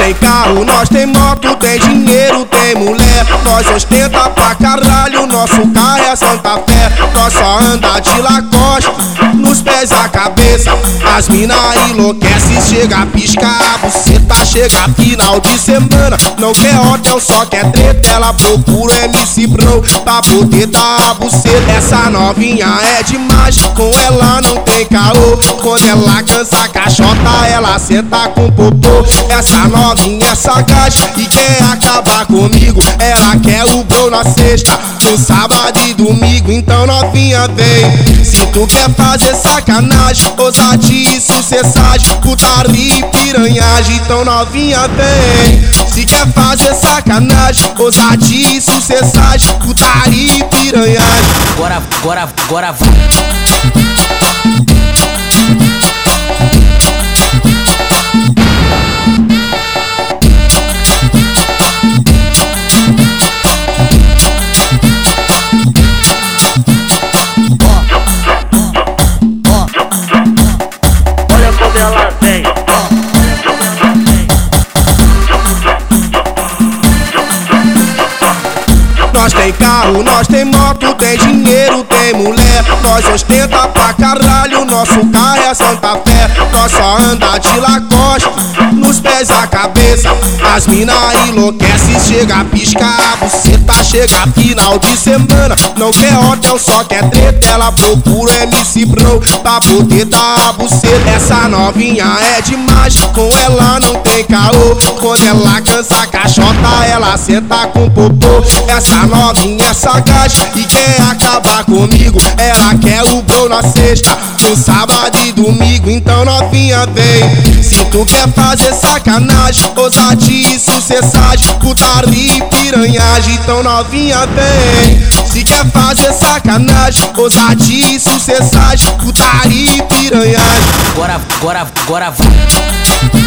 tem carro, nós tem moto, tem dinheiro, tem mulher. Nós ostenta pra caralho, nosso carro é Santa Fé. Nós só anda de Lacoste nos pés a cabeça. As mina enlouquece, chega a piscar. Você tá chega final de semana. Não quer hotel, só quer treta. Ela procura MC Bro pra poder dar a buceta. Essa novinha é demais, com ela não tem caô. Quando ela cansa a caixota, ela senta com popô. Essa novinha é sagaz e quer acabar comigo. Ela quer o bro na sexta, no sábado e domingo. Então novinha vem. Tu quer fazer sacanagem, ousadia sucessagem, putaria e piranhagem. Então novinha vem. Se quer fazer sacanagem, ousadia sucessagem, putaria e piranhagem. Agora, agora, agora vai. Tem carro, nós tem moto, tem dinheiro, tem mulher. Nós ostenta pra caralho, nosso carro é Santa Fé. Nós só anda de Lacoste, nos pés a cabeça. As mina enlouquece, chega a piscar. Você tá chega final de semana. Não quer hotel, só quer treta. Ela procura MC Bro pra poder dar a buceta. Essa novinha é demais, com ela não caô. Quando ela cansa caixota, ela senta com popô. Essa novinha é sagaz e quer acabar comigo. Ela quer o bro na sexta, no sábado e domingo. Então novinha vem. Se tu quer fazer sacanagem, ousadia e sucessagem, putaria e piranhagem. Então novinha vem. Se quer fazer sacanagem, ousadia e sucessagem, putaria e piranhagem. Agora, agora, agora vai.